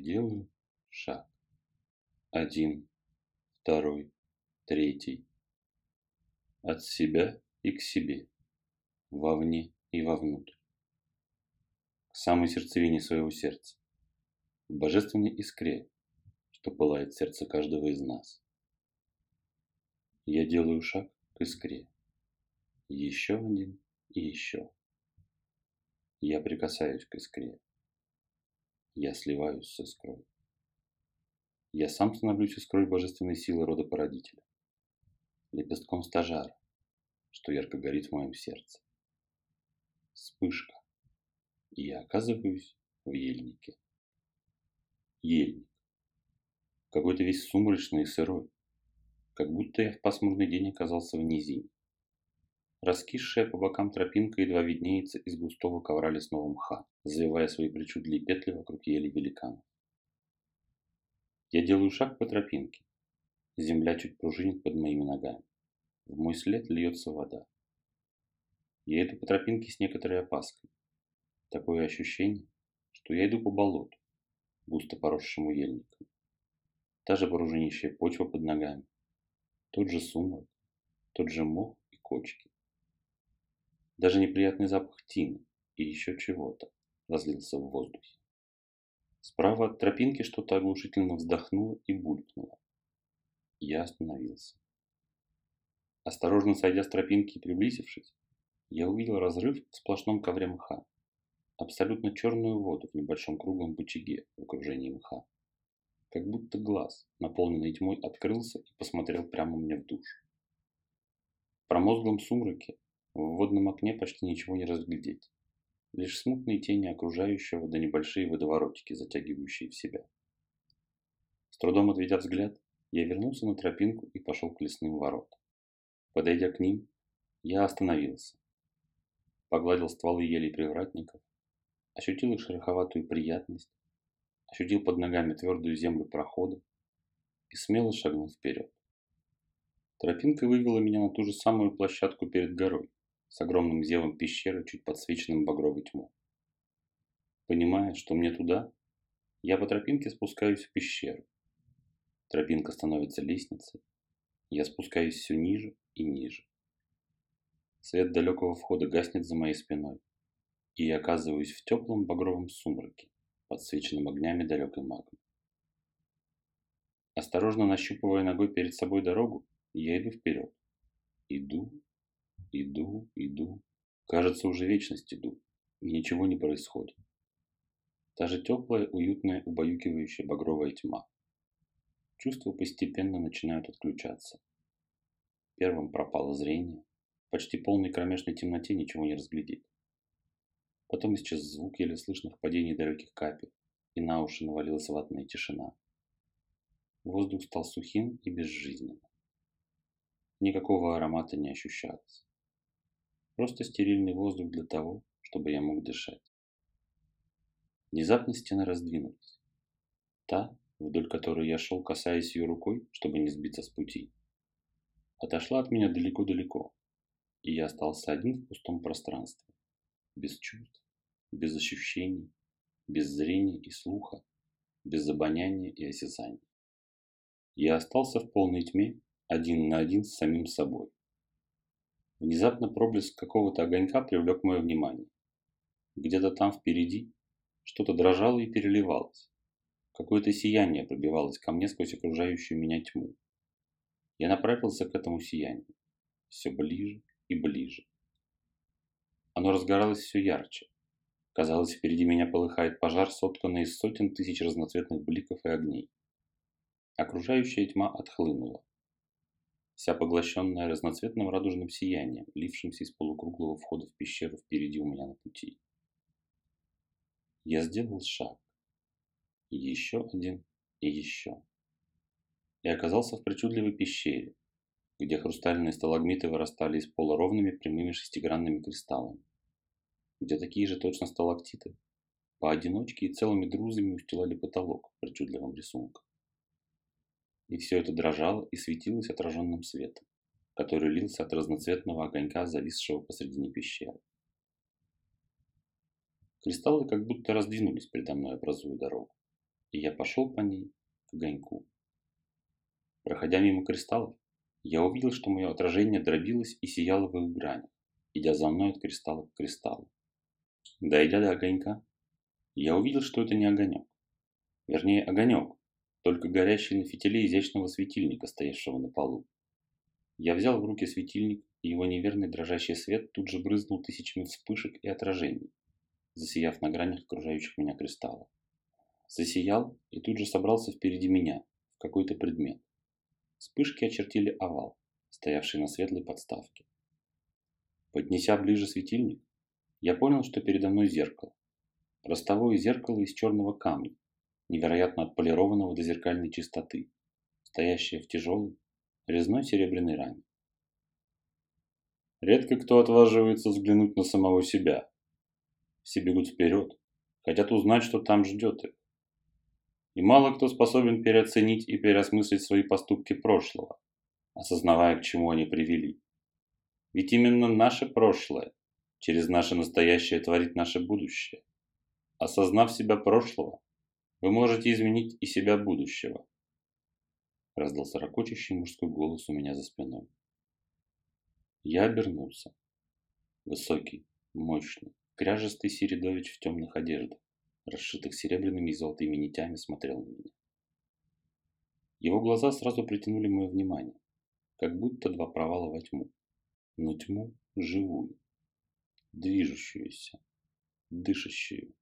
Делаю шаг. Один, второй, третий. От себя и к себе, вовне и вовнутрь. К самой сердцевине своего сердца, в божественной искре, что пылает сердце каждого из нас. Я делаю шаг к искре. Еще один и еще. Я прикасаюсь к искре. Я сливаюсь с искрой. Я сам становлюсь искрой божественной силы рода породителя, лепестком стажара, что ярко горит в моем сердце. Вспышка. И я оказываюсь в ельнике. Ельник. Какой-то весь сумрачный и сырой, как будто я в пасмурный день оказался в низине. Раскисшая по бокам тропинка едва виднеется из густого ковра лесного мха, завивая свои причудливые петли вокруг ели великанов. Я делаю шаг по тропинке. Земля чуть пружинит под моими ногами. В мой след льется вода. Я иду по тропинке с некоторой опаской. Такое ощущение, что я иду по болоту, густо поросшему ельником. Та же пружинищая почва под ногами. Тот же сумрак, тот же мох и кочки. Даже неприятный запах тины и еще чего-то разлился в воздухе. Справа от тропинки что-то оглушительно вздохнуло и булькнуло. Я остановился. Осторожно сойдя с тропинки и приблизившись, я увидел разрыв в сплошном ковре мха. Абсолютно черную воду в небольшом круглом бычаге в окружении мха. Как будто глаз, наполненный тьмой, открылся и посмотрел прямо мне в душу. В промозглом сумраке в водном окне почти ничего не разглядеть лишь смутные тени окружающего да небольшие водоворотики, затягивающие в себя. С трудом отведя взгляд, я вернулся на тропинку и пошел к лесным воротам. Подойдя к ним, я остановился. Погладил стволы елей привратников, ощутил их шероховатую приятность, ощутил под ногами твердую землю прохода и смело шагнул вперед. Тропинка вывела меня на ту же самую площадку перед горой, с огромным зевом пещеры, чуть подсвеченным багровой тьмой. Понимая, что мне туда, я по тропинке спускаюсь в пещеру. Тропинка становится лестницей. Я спускаюсь все ниже и ниже. Свет далекого входа гаснет за моей спиной, и я оказываюсь в теплом багровом сумраке, подсвеченном огнями далекой магмы. Осторожно нащупывая ногой перед собой дорогу, я иду вперед. Иду Иду, иду. Кажется, уже вечность иду. И ничего не происходит. Та же теплая, уютная, убаюкивающая багровая тьма. Чувства постепенно начинают отключаться. Первым пропало зрение. В почти полной кромешной темноте ничего не разглядеть. Потом исчез звук еле слышных падений далеких капель, и на уши навалилась ватная тишина. Воздух стал сухим и безжизненным. Никакого аромата не ощущалось. Просто стерильный воздух для того, чтобы я мог дышать. Внезапно стены раздвинулись. Та, вдоль которой я шел, касаясь ее рукой, чтобы не сбиться с пути, отошла от меня далеко-далеко, и я остался один в пустом пространстве, без чувств, без ощущений, без зрения и слуха, без обоняния и осязания. Я остался в полной тьме, один на один с самим собой. Внезапно проблеск какого-то огонька привлек мое внимание. Где-то там впереди что-то дрожало и переливалось. Какое-то сияние пробивалось ко мне сквозь окружающую меня тьму. Я направился к этому сиянию. Все ближе и ближе. Оно разгоралось все ярче. Казалось, впереди меня полыхает пожар, сотканный из сотен тысяч разноцветных бликов и огней. Окружающая тьма отхлынула вся поглощенная разноцветным радужным сиянием, лившимся из полукруглого входа в пещеру впереди у меня на пути. Я сделал шаг. еще один и еще. И оказался в причудливой пещере, где хрустальные сталагмиты вырастали из пола ровными прямыми шестигранными кристаллами, где такие же точно сталактиты поодиночке и целыми друзами устилали потолок причудливым рисунком и все это дрожало и светилось отраженным светом, который лился от разноцветного огонька, зависшего посредине пещеры. Кристаллы как будто раздвинулись передо мной, образуя дорогу. и я пошел по ней к огоньку. Проходя мимо кристаллов, я увидел, что мое отражение дробилось и сияло в их грани, идя за мной от кристалла к кристаллу. Дойдя до огонька, я увидел, что это не огонек. Вернее, огонек, только горящий на фитиле изящного светильника, стоявшего на полу. Я взял в руки светильник, и его неверный дрожащий свет тут же брызнул тысячами вспышек и отражений, засияв на гранях окружающих меня кристаллов. Засиял и тут же собрался впереди меня, в какой-то предмет. Вспышки очертили овал, стоявший на светлой подставке. Поднеся ближе светильник, я понял, что передо мной зеркало. Ростовое зеркало из черного камня, невероятно отполированного до зеркальной чистоты, стоящее в тяжелой, резной серебряной раме. Редко кто отваживается взглянуть на самого себя. Все бегут вперед, хотят узнать, что там ждет их. И мало кто способен переоценить и переосмыслить свои поступки прошлого, осознавая, к чему они привели. Ведь именно наше прошлое через наше настоящее творит наше будущее. Осознав себя прошлого, вы можете изменить и себя будущего. Раздался ракочащий мужской голос у меня за спиной. Я обернулся. Высокий, мощный, кряжестый Середович в темных одеждах, расшитых серебряными и золотыми нитями, смотрел на меня. Его глаза сразу притянули мое внимание, как будто два провала во тьму, но тьму живую, движущуюся, дышащую,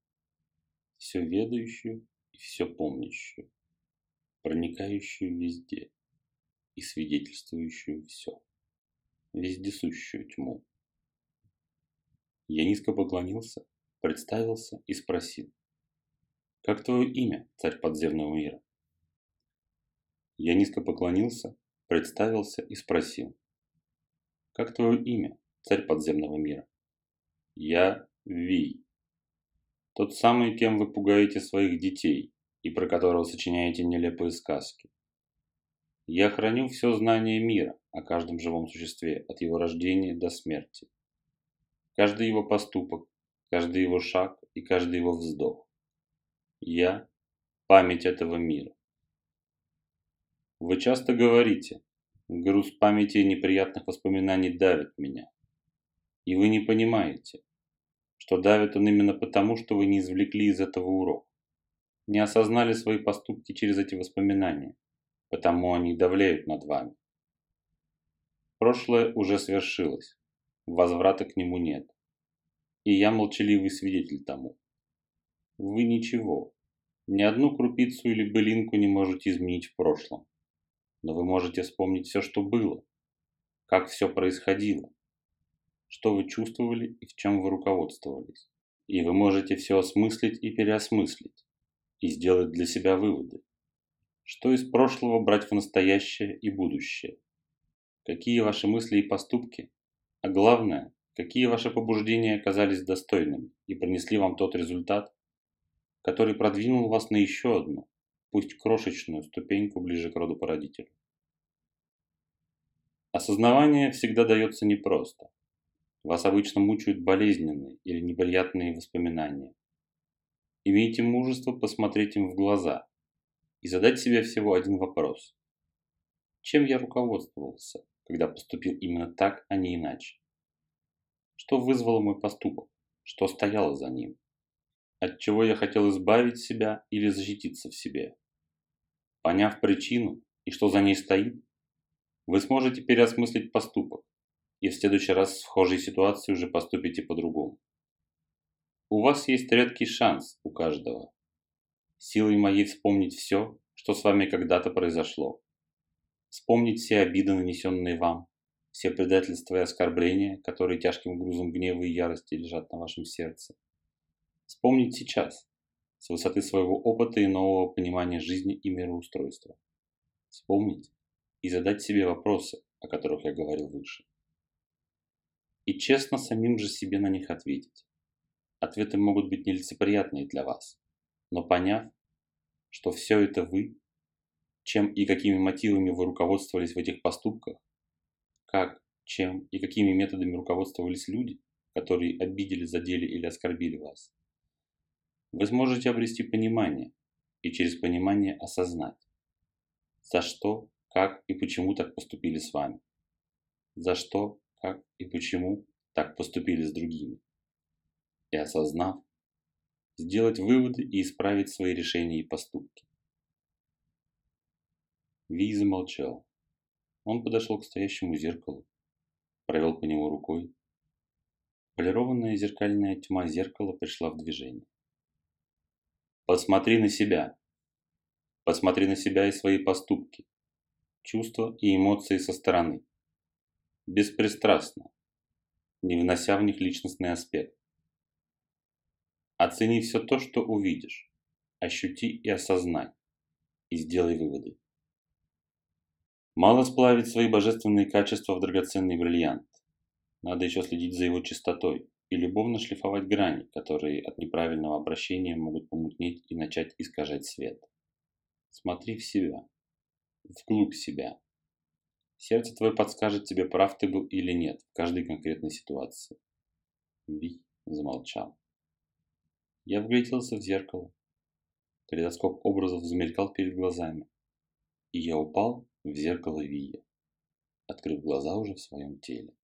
все ведающую и все помнящую, проникающую везде и свидетельствующую все вездесущую тьму. Я низко поклонился, представился и спросил. «Как твое имя, царь подземного мира?» Я низко поклонился, представился и спросил. «Как твое имя, царь подземного мира?» «Я Вий. Тот самый, кем вы пугаете своих детей и про которого сочиняете нелепые сказки. Я храню все знание мира о каждом живом существе, от его рождения до смерти. Каждый его поступок, каждый его шаг и каждый его вздох. Я – память этого мира. Вы часто говорите, груз памяти и неприятных воспоминаний давит меня. И вы не понимаете, что давит он именно потому, что вы не извлекли из этого урок, не осознали свои поступки через эти воспоминания – потому они давляют над вами. Прошлое уже свершилось, возврата к нему нет. И я молчаливый свидетель тому. Вы ничего, ни одну крупицу или былинку не можете изменить в прошлом. Но вы можете вспомнить все, что было, как все происходило, что вы чувствовали и в чем вы руководствовались. И вы можете все осмыслить и переосмыслить, и сделать для себя выводы что из прошлого брать в настоящее и будущее. Какие ваши мысли и поступки, а главное, какие ваши побуждения оказались достойными и принесли вам тот результат, который продвинул вас на еще одну, пусть крошечную ступеньку ближе к роду породителю. Осознавание всегда дается непросто. Вас обычно мучают болезненные или неприятные воспоминания. Имейте мужество посмотреть им в глаза и задать себе всего один вопрос. Чем я руководствовался, когда поступил именно так, а не иначе? Что вызвало мой поступок? Что стояло за ним? От чего я хотел избавить себя или защититься в себе? Поняв причину и что за ней стоит, вы сможете переосмыслить поступок и в следующий раз в схожей ситуации уже поступите по-другому. У вас есть редкий шанс у каждого силой моей вспомнить все, что с вами когда-то произошло. Вспомнить все обиды, нанесенные вам, все предательства и оскорбления, которые тяжким грузом гнева и ярости лежат на вашем сердце. Вспомнить сейчас, с высоты своего опыта и нового понимания жизни и мироустройства. Вспомнить и задать себе вопросы, о которых я говорил выше. И честно самим же себе на них ответить. Ответы могут быть нелицеприятные для вас, но поняв, что все это вы, чем и какими мотивами вы руководствовались в этих поступках, как, чем и какими методами руководствовались люди, которые обидели, задели или оскорбили вас, вы сможете обрести понимание, и через понимание осознать, за что, как и почему так поступили с вами, за что, как и почему так поступили с другими. И осознав, сделать выводы и исправить свои решения и поступки. Ви замолчал. Он подошел к стоящему зеркалу, провел по нему рукой. Полированная зеркальная тьма зеркала пришла в движение. Посмотри на себя. Посмотри на себя и свои поступки, чувства и эмоции со стороны. Беспристрастно, не внося в них личностный аспект. Оцени все то, что увидишь, ощути и осознай, и сделай выводы. Мало сплавить свои божественные качества в драгоценный бриллиант. Надо еще следить за его чистотой и любовно шлифовать грани, которые от неправильного обращения могут помутнеть и начать искажать свет. Смотри в себя, вглубь себя. Сердце твое подскажет тебе, прав ты был или нет в каждой конкретной ситуации. Ви замолчал. Я вгляделся в зеркало. Калейдоскоп образов замелькал перед глазами. И я упал в зеркало Вия, открыв глаза уже в своем теле.